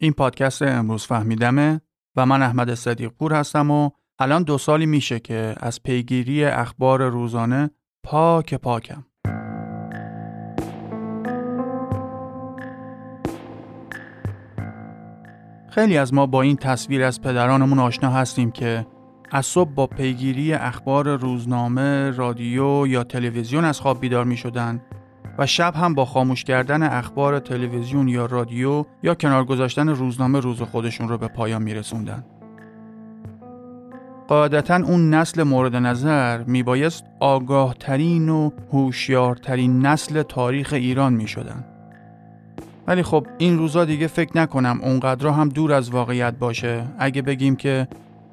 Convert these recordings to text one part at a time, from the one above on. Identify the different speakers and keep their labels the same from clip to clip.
Speaker 1: این پادکست امروز فهمیدمه و من احمد صدیق پور هستم و الان دو سالی میشه که از پیگیری اخبار روزانه پاک پاکم. خیلی از ما با این تصویر از پدرانمون آشنا هستیم که از صبح با پیگیری اخبار روزنامه، رادیو یا تلویزیون از خواب بیدار می شدن و شب هم با خاموش کردن اخبار تلویزیون یا رادیو یا کنار گذاشتن روزنامه روز خودشون رو به پایان می رسوندن. قاعدتا اون نسل مورد نظر میبایست آگاه ترین و هوشیارترین نسل تاریخ ایران می شدن. ولی خب این روزا دیگه فکر نکنم اونقدر هم دور از واقعیت باشه اگه بگیم که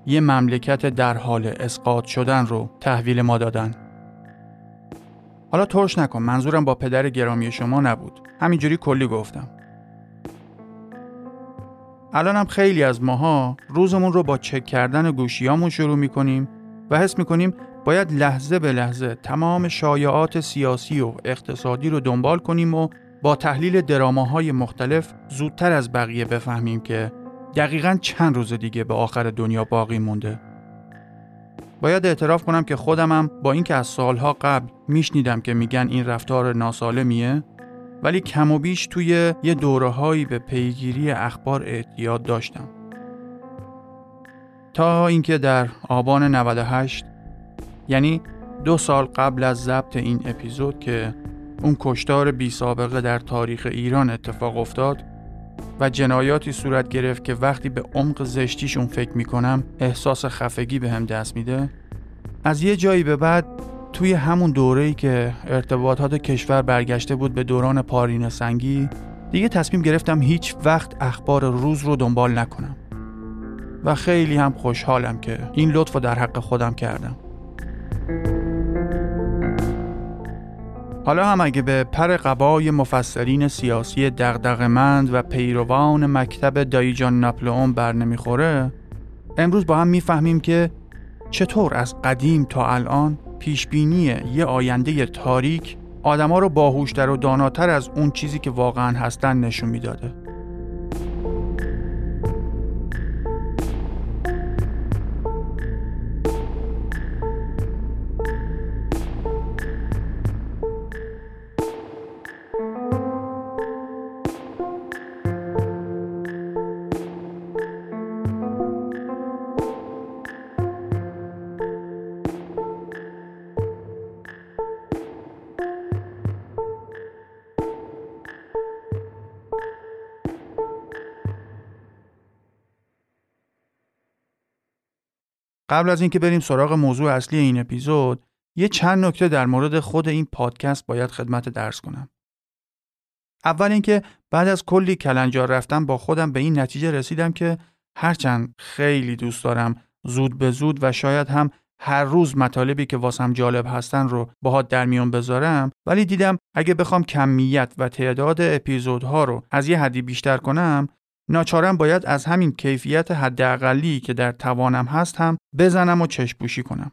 Speaker 1: یه مملکت در حال اسقاط شدن رو تحویل ما دادن. حالا ترش نکن منظورم با پدر گرامی شما نبود همینجوری کلی گفتم الان هم خیلی از ماها روزمون رو با چک کردن گوشیامون شروع می‌کنیم و حس می‌کنیم باید لحظه به لحظه تمام شایعات سیاسی و اقتصادی رو دنبال کنیم و با تحلیل دراماهای مختلف زودتر از بقیه بفهمیم که دقیقا چند روز دیگه به آخر دنیا باقی مونده. باید اعتراف کنم که خودمم با اینکه از سالها قبل میشنیدم که میگن این رفتار ناسالمیه ولی کم و بیش توی یه دوره هایی به پیگیری اخبار اعتیاد داشتم. تا اینکه در آبان 98 یعنی دو سال قبل از ضبط این اپیزود که اون کشتار بی سابقه در تاریخ ایران اتفاق افتاد و جنایاتی صورت گرفت که وقتی به عمق زشتیشون فکر می‌کنم احساس خفگی به هم دست میده. از یه جایی به بعد توی همون دوره‌ای که ارتباطات کشور برگشته بود به دوران پارین سنگی دیگه تصمیم گرفتم هیچ وقت اخبار روز رو دنبال نکنم. و خیلی هم خوشحالم که این لطف رو در حق خودم کردم. حالا هم اگه به پر قبای مفسرین سیاسی دغدغه‌مند و پیروان مکتب دایجان ناپلئون بر نمی‌خوره امروز با هم می‌فهمیم که چطور از قدیم تا الان پیشبینی یه آینده تاریک آدما رو باهوشتر و داناتر از اون چیزی که واقعا هستن نشون می‌داده. قبل از اینکه بریم سراغ موضوع اصلی این اپیزود یه چند نکته در مورد خود این پادکست باید خدمت درس کنم. اول اینکه بعد از کلی کلنجار رفتم با خودم به این نتیجه رسیدم که هرچند خیلی دوست دارم زود به زود و شاید هم هر روز مطالبی که واسم جالب هستن رو باهات در میون بذارم ولی دیدم اگه بخوام کمیت و تعداد اپیزودها رو از یه حدی بیشتر کنم ناچارم باید از همین کیفیت حداقلی که در توانم هست هم بزنم و چشپوشی کنم.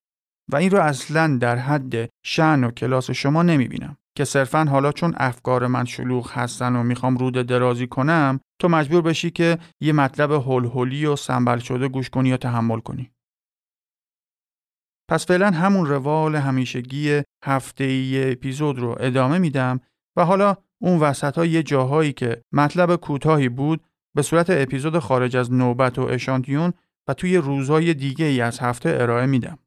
Speaker 1: و این رو اصلا در حد شن و کلاس شما نمی بینم که صرفا حالا چون افکار من شلوغ هستن و می‌خوام رود درازی کنم تو مجبور بشی که یه مطلب هول و سنبل شده گوش کنی یا تحمل کنی. پس فعلا همون روال همیشگی هفته ای اپیزود رو ادامه میدم و حالا اون وسط یه جاهایی که مطلب کوتاهی بود به صورت اپیزود خارج از نوبت و اشانتیون و توی روزهای دیگه ای از هفته ارائه میدم.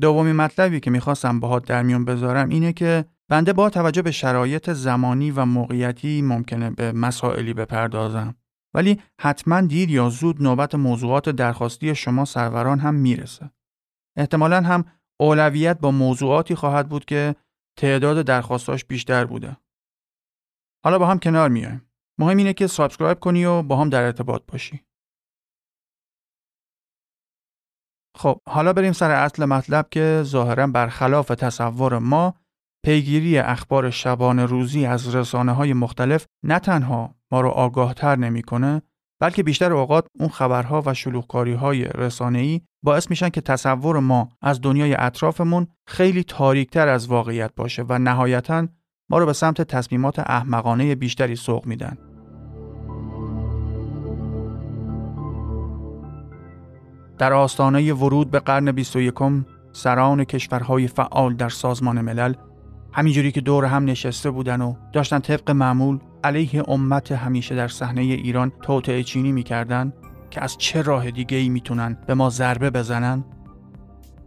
Speaker 1: دومی مطلبی که می‌خواستم باهات در میون بذارم اینه که بنده با توجه به شرایط زمانی و موقعیتی ممکنه به مسائلی بپردازم. ولی حتما دیر یا زود نوبت موضوعات درخواستی شما سروران هم می‌رسه. احتمالا هم اولویت با موضوعاتی خواهد بود که تعداد درخواستاش بیشتر بوده. حالا با هم کنار میایم. مهم اینه که subscribe کنی و با هم در ارتباط باشی. خب حالا بریم سر اصل مطلب که ظاهرا برخلاف تصور ما پیگیری اخبار شبانه روزی از رسانه های مختلف نه تنها ما رو آگاهتر نمی‌کنه بلکه بیشتر اوقات اون خبرها و شلوغکاری های ای باعث میشن که تصور ما از دنیای اطرافمون خیلی تاریکتر از واقعیت باشه و نهایتا ما رو به سمت تصمیمات احمقانه بیشتری سوق میدن. در آستانه ورود به قرن 21 سران کشورهای فعال در سازمان ملل همینجوری که دور هم نشسته بودن و داشتن طبق معمول علیه امت همیشه در صحنه ایران توطعه چینی می‌کردن که از چه راه دیگه ای می‌تونن به ما ضربه بزنن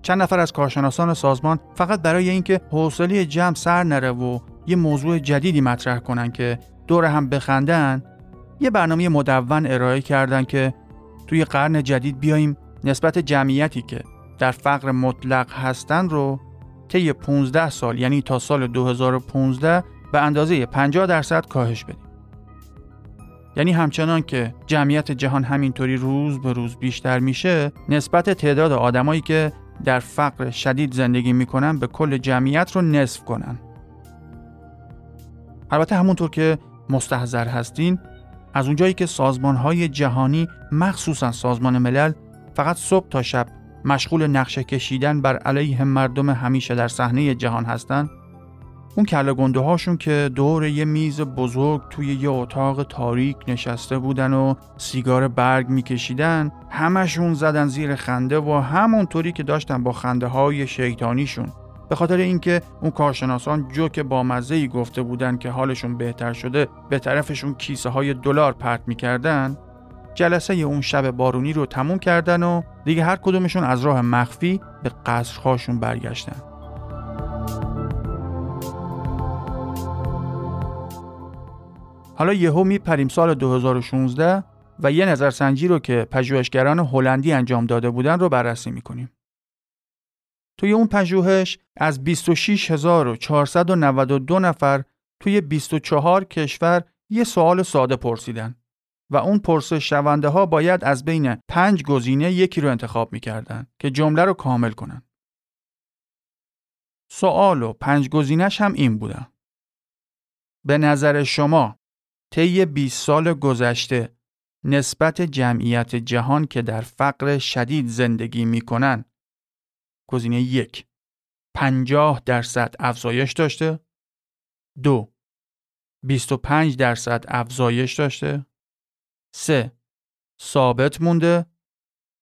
Speaker 1: چند نفر از کارشناسان سازمان فقط برای اینکه حوصله جمع سر نره و یه موضوع جدیدی مطرح کنن که دور هم بخندن یه برنامه مدون ارائه کردن که توی قرن جدید بیایم نسبت جمعیتی که در فقر مطلق هستن رو طی 15 سال یعنی تا سال 2015 به اندازه 50 درصد کاهش بدیم. یعنی همچنان که جمعیت جهان همینطوری روز به روز بیشتر میشه نسبت تعداد آدمایی که در فقر شدید زندگی می‌کنن به کل جمعیت رو نصف کنن البته همونطور که مستحضر هستین از اونجایی که سازمان های جهانی مخصوصا سازمان ملل فقط صبح تا شب مشغول نقشه کشیدن بر علیه مردم همیشه در صحنه جهان هستند اون کله گنده هاشون که دور یه میز بزرگ توی یه اتاق تاریک نشسته بودن و سیگار برگ میکشیدن همشون زدن زیر خنده و همونطوری که داشتن با خنده های شیطانیشون. به خاطر اینکه اون کارشناسان جوک با مزه گفته بودن که حالشون بهتر شده به طرفشون کیسه های دلار پرت می‌کردن جلسه اون شب بارونی رو تموم کردن و دیگه هر کدومشون از راه مخفی به قصرهاشون برگشتن حالا یهو میپریم سال 2016 و یه نظرسنجی رو که پژوهشگران هلندی انجام داده بودن رو بررسی می‌کنیم. توی اون پژوهش از 26492 نفر توی 24 کشور یه سوال ساده پرسیدن و اون پرسش شونده ها باید از بین پنج گزینه یکی رو انتخاب می‌کردن که جمله رو کامل کنن. سوال و پنج گزینش هم این بودن. به نظر شما طی 20 سال گذشته نسبت جمعیت جهان که در فقر شدید زندگی می‌کنن گزینه یک. 50 درصد افزایش داشته. دو. 25 درصد افزایش داشته. سه. ثابت مونده.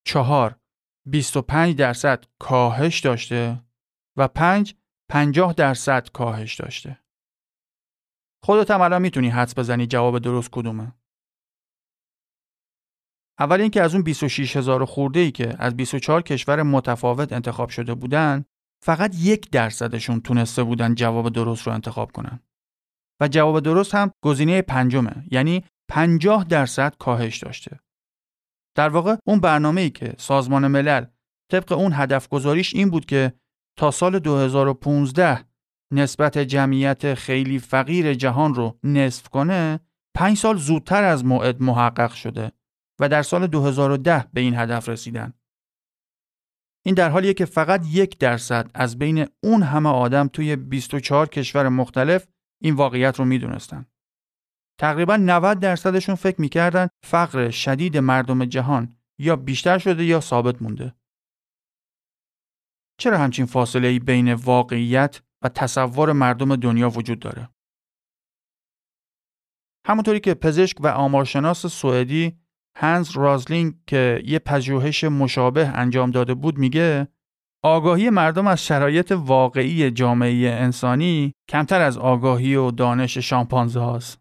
Speaker 1: چهار. 25 درصد کاهش داشته. و پنج. 50 درصد کاهش داشته. خودت هم الان می‌تونی حدس بزنی جواب درست کدومه. اول اینکه از اون 26 هزار خورده ای که از 24 کشور متفاوت انتخاب شده بودن فقط یک درصدشون تونسته بودن جواب درست رو انتخاب کنن. و جواب درست هم گزینه پنجمه یعنی 50 درصد کاهش داشته. در واقع اون برنامه ای که سازمان ملل طبق اون هدف گذاریش این بود که تا سال 2015 نسبت جمعیت خیلی فقیر جهان رو نصف کنه پنج سال زودتر از موعد محقق شده. و در سال 2010 به این هدف رسیدن. این در حالیه که فقط یک درصد از بین اون همه آدم توی 24 کشور مختلف این واقعیت رو می‌دونستن. تقریبا 90 درصدشون فکر می‌کردن فقر شدید مردم جهان یا بیشتر شده یا ثابت مونده. چرا همچین فاصله ای بین واقعیت و تصور مردم دنیا وجود داره. همونطوری که پزشک و آمارشناس سوئدی هنز رازلینگ که یه پژوهش مشابه انجام داده بود میگه آگاهی مردم از شرایط واقعی جامعه انسانی کمتر از آگاهی و دانش شامپانزه هاست.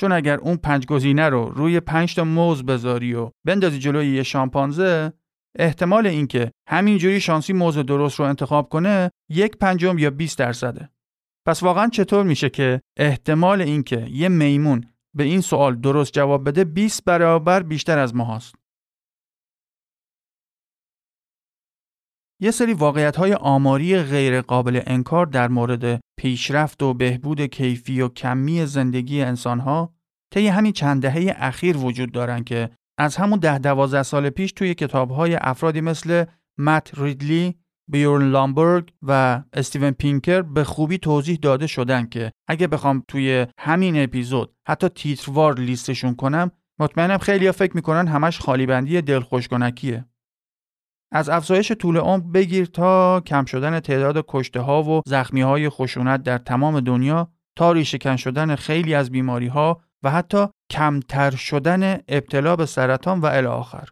Speaker 1: چون اگر اون پنج گزینه رو روی پنج تا موز بذاری و بندازی جلوی یه شامپانزه احتمال اینکه همینجوری شانسی موضوع درست رو انتخاب کنه یک پنجم یا 20 درصده. پس واقعا چطور میشه که احتمال اینکه یه میمون به این سوال درست جواب بده 20 برابر بیشتر از ما هست. یه سری واقعیت های آماری غیر قابل انکار در مورد پیشرفت و بهبود کیفی و کمی زندگی انسان ها طی همین چند دهه اخیر وجود دارن که از همون ده دوازده سال پیش توی کتابهای افرادی مثل مت ریدلی، بیورن لامبرگ و استیون پینکر به خوبی توضیح داده شدن که اگه بخوام توی همین اپیزود حتی تیتروار لیستشون کنم مطمئنم خیلی فکر می‌کنن همش خالی بندی دلخوشکنکیه. از افزایش طول عمر بگیر تا کم شدن تعداد کشته ها و زخمی های خشونت در تمام دنیا تا ریشهکن شدن خیلی از بیماری ها و حتی کمتر شدن ابتلا به سرطان و الی آخر.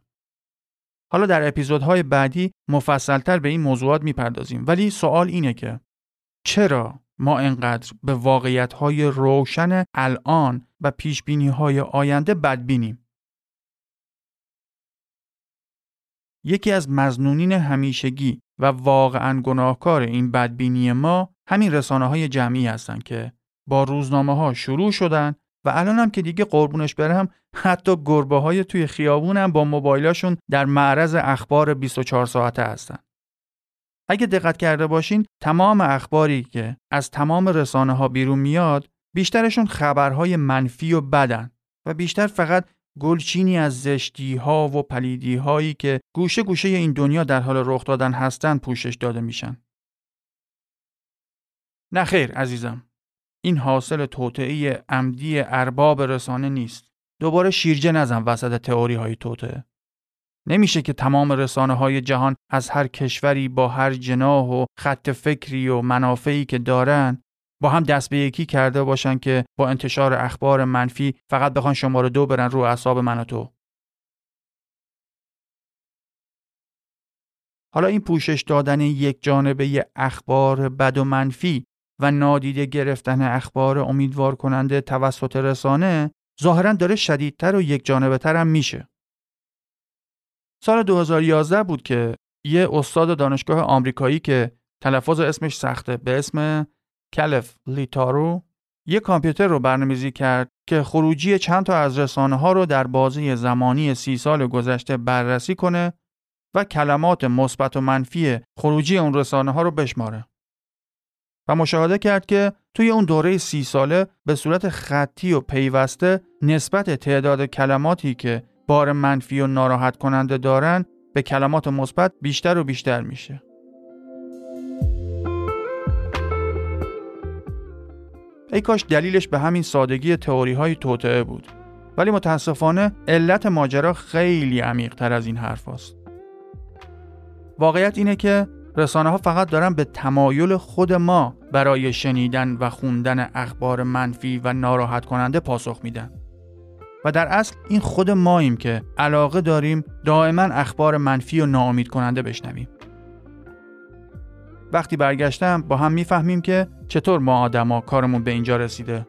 Speaker 1: حالا در اپیزودهای بعدی مفصلتر به این موضوعات می‌پردازیم ولی سوال اینه که چرا ما انقدر به واقعیتهای روشن الان و پیشبینیهای آینده بدبینیم؟ یکی از مزنونین همیشگی و واقعا گناهکار این بدبینی ما همین رسانه های جمعی هستند که با روزنامه ها شروع شدن و الان هم که دیگه قربونش برم حتی گربه های توی خیابون هم با موبایلاشون در معرض اخبار 24 ساعته هستن. اگه دقت کرده باشین تمام اخباری که از تمام رسانه ها بیرون میاد بیشترشون خبرهای منفی و بدن و بیشتر فقط گلچینی از زشتی ها و پلیدی هایی که گوشه گوشه این دنیا در حال رخ دادن هستن پوشش داده میشن. نه خیر عزیزم. این حاصل توطعه عمدی ارباب رسانه نیست. دوباره شیرجه نزن وسط تئوری های توطعه. نمیشه که تمام رسانه های جهان از هر کشوری با هر جناح و خط فکری و منافعی که دارن با هم دست به یکی کرده باشن که با انتشار اخبار منفی فقط بخوان شماره دو برن رو اعصاب من و تو. حالا این پوشش دادن یک جانبه اخبار بد و منفی و نادیده گرفتن اخبار امیدوار کننده توسط رسانه ظاهرا داره شدیدتر و یک جانبه تر هم میشه. سال 2011 بود که یه استاد دانشگاه آمریکایی که تلفظ اسمش سخته به اسم کلف لیتارو یه کامپیوتر رو برنامه‌ریزی کرد که خروجی چند تا از رسانه ها رو در بازی زمانی سی سال گذشته بررسی کنه و کلمات مثبت و منفی خروجی اون رسانه ها رو بشماره. و مشاهده کرد که توی اون دوره سی ساله به صورت خطی و پیوسته نسبت تعداد کلماتی که بار منفی و ناراحت کننده دارن به کلمات مثبت بیشتر و بیشتر میشه. ای کاش دلیلش به همین سادگی تئوری های توطعه بود. ولی متاسفانه علت ماجرا خیلی عمیق تر از این حرف هست. واقعیت اینه که رسانه ها فقط دارن به تمایل خود ما برای شنیدن و خوندن اخبار منفی و ناراحت کننده پاسخ میدن. و در اصل این خود ماییم که علاقه داریم دائما اخبار منفی و ناامید کننده بشنویم. وقتی برگشتم با هم می‌فهمیم که چطور ما آدما کارمون به اینجا رسیده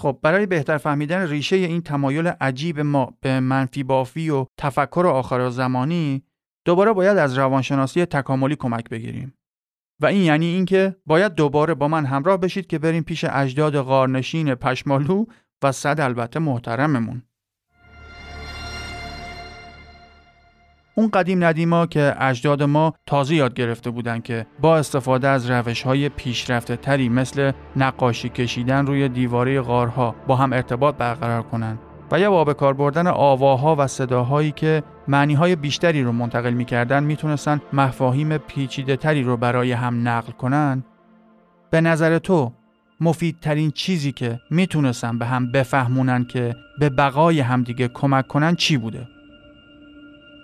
Speaker 1: خب برای بهتر فهمیدن ریشه این تمایل عجیب ما به منفی بافی و تفکر آخر زمانی دوباره باید از روانشناسی تکاملی کمک بگیریم. و این یعنی اینکه باید دوباره با من همراه بشید که بریم پیش اجداد غارنشین پشمالو و صد البته محترممون. اون قدیم ندیما که اجداد ما تازه یاد گرفته بودن که با استفاده از روش های پیشرفته تری مثل نقاشی کشیدن روی دیواره غارها با هم ارتباط برقرار کنند و یا با به کار بردن آواها و صداهایی که معنی های بیشتری رو منتقل می‌کردن می‌تونستن مفاهیم پیچیده تری رو برای هم نقل کنن به نظر تو مفیدترین چیزی که می‌تونستن به هم بفهمونن که به بقای همدیگه کمک کنن چی بوده؟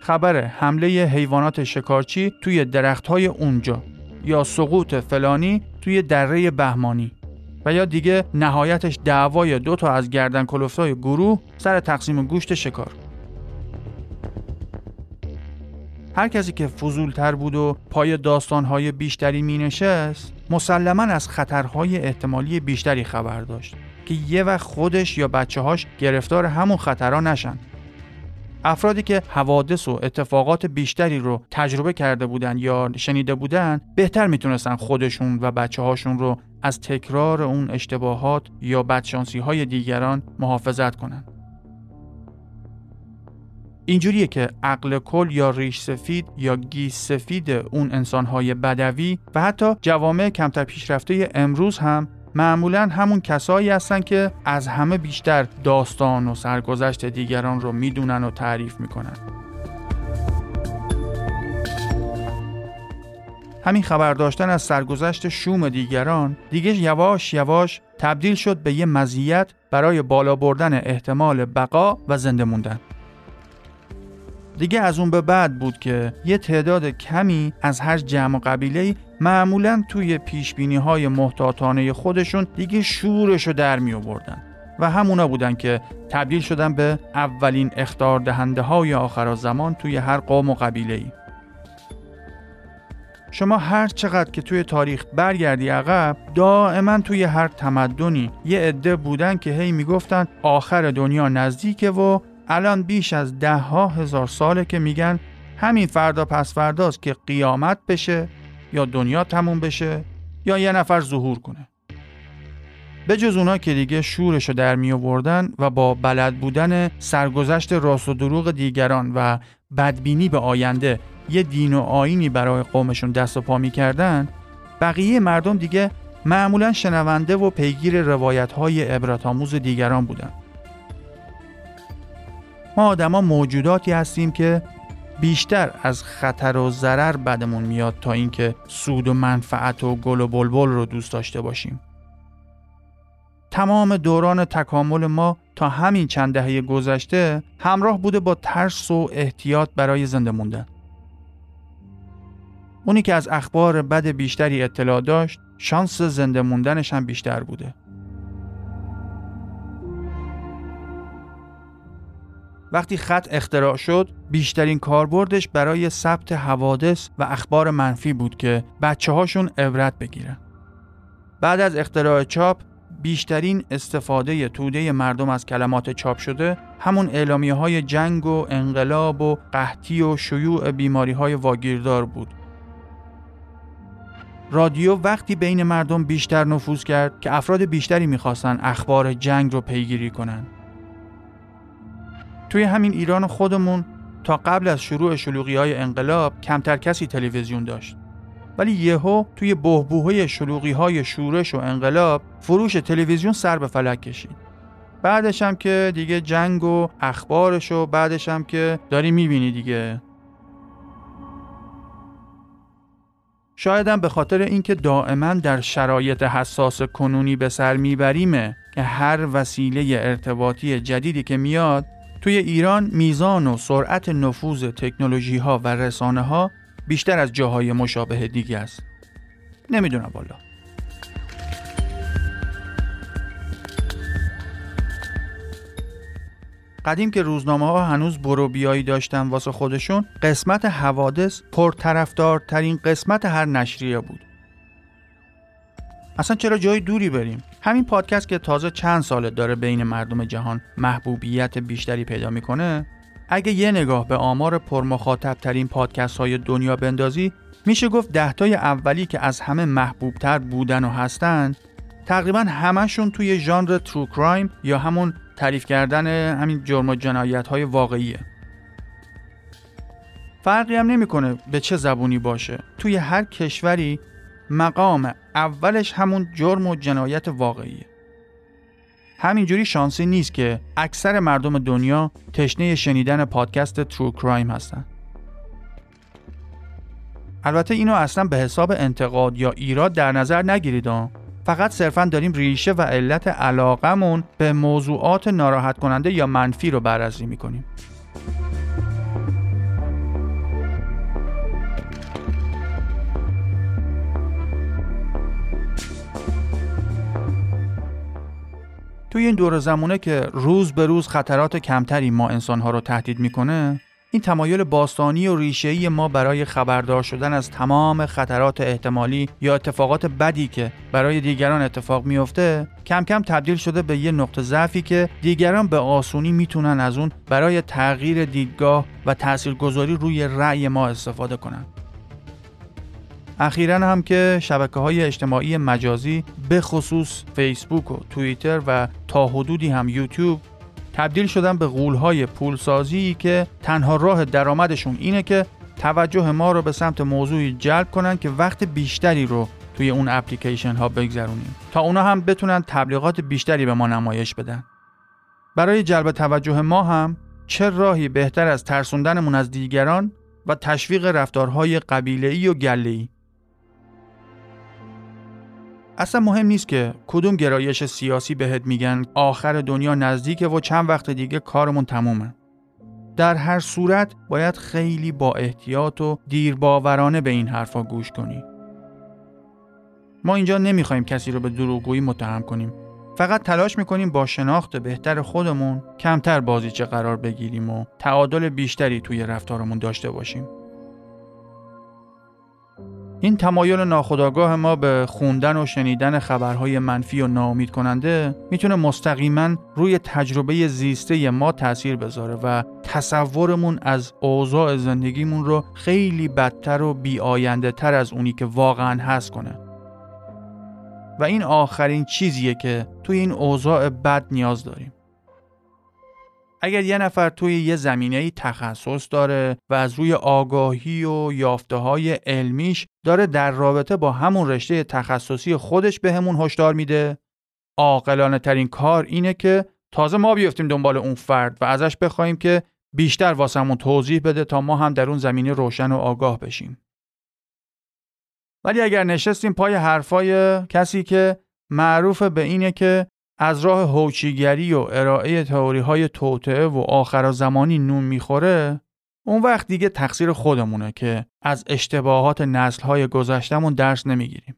Speaker 1: خبر حمله حیوانات شکارچی توی درختهای اونجا یا سقوط فلانی توی دره بهمانی و یا دیگه نهایتش دعوای دو تا از گردن کلفتای گروه سر تقسیم گوشت شکار. هر کسی که فضولتر بود و پای داستانهای بیشتری می نشست مسلما از خطرهای احتمالی بیشتری خبر داشت که یه وقت خودش یا بچه هاش گرفتار همون خطرها نشن. افرادی که حوادث و اتفاقات بیشتری رو تجربه کرده بودن یا شنیده بودن بهتر می‌تونستن خودشون و بچه هاشون رو از تکرار اون اشتباهات یا بدشانسی های دیگران محافظت کنن. اینجوریه که عقل کل یا ریش سفید یا گیس سفید اون انسانهای بدوی و حتی جوامع کمتر پیشرفته امروز هم معمولا همون کسایی هستن که از همه بیشتر داستان و سرگذشت دیگران رو می‌دونن و تعریف می‌کنن. همین خبر داشتن از سرگذشت شوم دیگران دیگه یواش یواش تبدیل شد به یه مزیت برای بالا بردن احتمال بقا و زنده موندن. دیگه از اون به بعد بود که یه تعداد کمی از هر جمع و قبیله معمولا توی پیشبینی های محتاطانه خودشون دیگه شورشو در می آوردن و همونا بودن که تبدیل شدن به اولین اختار دهنده های آخر زمان توی هر قوم و قبیله ای. شما هر چقدر که توی تاریخ برگردی عقب دائما توی هر تمدنی یه عده بودن که هی می‌گفتن آخر دنیا نزدیکه و الان بیش از ده ها هزار ساله که میگن همین فردا پس فرداست که قیامت بشه یا دنیا تموم بشه یا یه نفر ظهور کنه. به جز اونا که دیگه شورشو در می آوردن و با بلد بودن سرگذشت راست و دروغ دیگران و بدبینی به آینده یه دین و آینی برای قومشون دست و پا می‌کردن بقیه مردم دیگه معمولا شنونده و پیگیر روایت های دیگران بودن. ما آدما موجوداتی هستیم که بیشتر از خطر و ضرر بدمون میاد تا اینکه سود و منفعت و گل و بلبل رو دوست داشته باشیم. تمام دوران تکامل ما تا همین چند دهه گذشته همراه بوده با ترس و احتیاط برای زنده موندن. اونی که از اخبار بد بیشتری اطلاع داشت، شانس زنده موندنش هم بیشتر بوده. وقتی خط اختراع شد بیشترین کاربردش برای ثبت حوادث و اخبار منفی بود که بچه هاشون عبرت بگیرن. بعد از اختراع چاپ بیشترین استفاده توده مردم از کلمات چاپ شده همون اعلامیه های جنگ و انقلاب و قحطی و شیوع بیماری های واگیردار بود. رادیو وقتی بین مردم بیشتر نفوذ کرد که افراد بیشتری می‌خواستن اخبار جنگ رو پیگیری کنند. توی همین ایران خودمون تا قبل از شروع شلوغی های انقلاب کمتر کسی تلویزیون داشت. ولی یهو توی بهبوهای شلوغی های شورش و انقلاب فروش تلویزیون سر به فلک کشید. بعدش هم که دیگه جنگ و اخبارش و بعدش هم که داری می‌بینی دیگه شایدم به خاطر اینکه دائما در شرایط حساس کنونی به سر میبریمه که هر وسیله ارتباطی جدیدی که میاد توی ایران میزان و سرعت نفوذ تکنولوژی ها و رسانه ها بیشتر از جاهای مشابه دیگه است. نمی‌دونم والا. قدیم که روزنامه ها هنوز برو بیایی داشتن واسه خودشون قسمت حوادث پرطرفدارترین قسمت هر نشریه بود. اصلا چرا جای دوری بریم همین پادکست که تازه چند ساله داره بین مردم جهان محبوبیت بیشتری پیدا می‌کنه اگه یه نگاه به آمار پرمخاطب ترین پادکست های دنیا بندازی میشه گفت دهتای اولی که از همه محبوبتر بودن و هستن تقریبا همشون توی ژانر ترو کرایم یا همون تعریف کردن همین جرم و جنایت های واقعیه. فرقی هم نمی‌کنه به چه زبونی باشه. توی هر کشوری مقام اولش همون جرم و جنایت واقعیه. همینجوری شانسی نیست که اکثر مردم دنیا تشنه شنیدن پادکست ترو کرایم هستن. البته اینو اصلا به حساب انتقاد یا ایراد در نظر نگیرید فقط صرفا داریم ریشه و علت علاقمون به موضوعات ناراحت کننده یا منفی رو بررسی می‌کنیم. توی این دور زمونه که روز به روز خطرات کمتری ما انسانها رو تهدید می‌کنه این تمایل باستانی و ریشه‌ای ما برای خبردار شدن از تمام خطرات احتمالی یا اتفاقات بدی که برای دیگران اتفاق میفته کم کم تبدیل شده به یه نقطه ضعفی که دیگران به آسونی می‌تونن از اون برای تغییر دیدگاه و تاثیرگذاری روی رأی ما استفاده کنن. اخیرا هم که شبکه های اجتماعی مجازی به خصوص فیسبوک و توییتر و تا حدودی هم یوتیوب تبدیل شدن به غولهای پولسازی که تنها راه درآمدشون اینه که توجه ما رو به سمت موضوعی جلب کنن که وقت بیشتری رو توی اون اپلیکیشن ها بگذرونیم. تا اونا هم بتونن تبلیغات بیشتری به ما نمایش بدن. برای جلب توجه ما هم چه راهی بهتر از ترسوندنمون از دیگران و تشویق رفتارهای قبیله‌ای و گله‌ای اصلا مهم نیست که کدوم گرایش سیاسی بهت میگن آخر دنیا نزدیکه و چند وقت دیگه کارمون تمومه. در هر صورت باید خیلی با احتیاط و دیرباورانه به این حرفا گوش کنی. ما اینجا نمی‌خوایم کسی رو به دروغگویی متهم کنیم. فقط تلاش می‌کنیم با شناخت بهتر خودمون کمتر بازیچه قرار بگیریم و تعادل بیشتری توی رفتارمون داشته باشیم. این تمایل ناخودآگاه ما به خوندن و شنیدن خبرهای منفی و ناامید کننده می‌تونه مستقیما روی تجربه زیسته ما تاثیر بذاره و تصورمون از اوضاع زندگیمون رو خیلی بدتر و بیاینده تر از اونی که واقعا هست کنه. و این آخرین چیزیه که توی این اوضاع بد نیاز داریم. اگر یه نفر توی یه زمینه تخصص داره و از روی آگاهی و یافته های علمیش داره در رابطه با همون رشته تخصصی خودش به همون هشدار میده عاقلانه ترین کار اینه که تازه ما بیفتیم دنبال اون فرد و ازش بخوایم که بیشتر واسمون توضیح بده تا ما هم در اون زمینه روشن و آگاه بشیم. ولی اگر نشستیم پای حرفای کسی که معروف به اینه که از راه هوچیگری و ارائه تئوری های و آخر زمانی نون می‌خوره اون وقت دیگه تقصیر خودمونه که از اشتباهات نسل های گذشتمون درس نمی‌گیریم.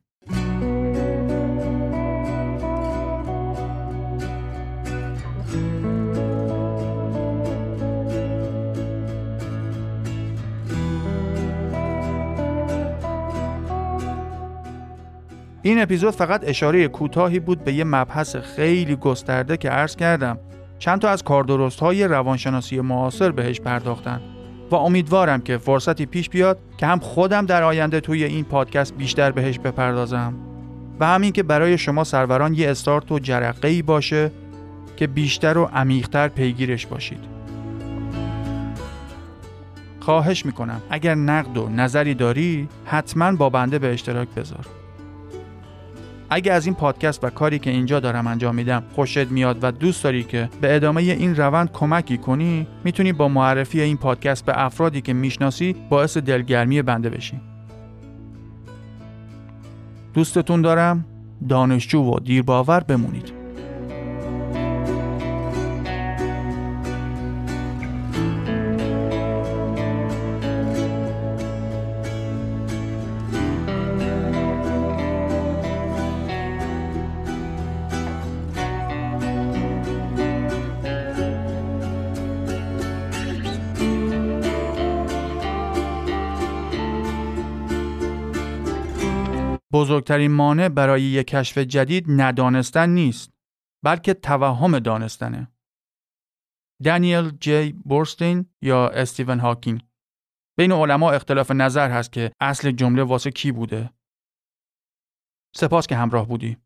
Speaker 1: این اپیزود فقط اشاره کوتاهی بود به یه مبحث خیلی گسترده که عرض کردم چند تا از کاردرست های روانشناسی معاصر بهش پرداختن و امیدوارم که فرصتی پیش بیاد که هم خودم در آینده توی این پادکست بیشتر بهش بپردازم و همین که برای شما سروران یه استارت و جرقه ای باشه که بیشتر و عمیقتر پیگیرش باشید. خواهش می‌کنم اگر نقد و نظری داری حتما با بنده به اشتراک بذار. اگه از این پادکست و کاری که اینجا دارم انجام میدم خوشت میاد و دوست داری که به ادامه این روند کمکی کنی می‌تونی با معرفی این پادکست به افرادی که می‌شناسی باعث دلگرمی بنده بشی. دوستتون دارم. دانشجو و دیرباور بمونید. بزرگترین مانع برای یک کشف جدید ندانستن نیست بلکه توهم دانستنه. دانیل جی بورستین یا استیون هاکینگ بین علما اختلاف نظر هست که اصل جمله واسه کی بوده. سپاس که همراه بودی.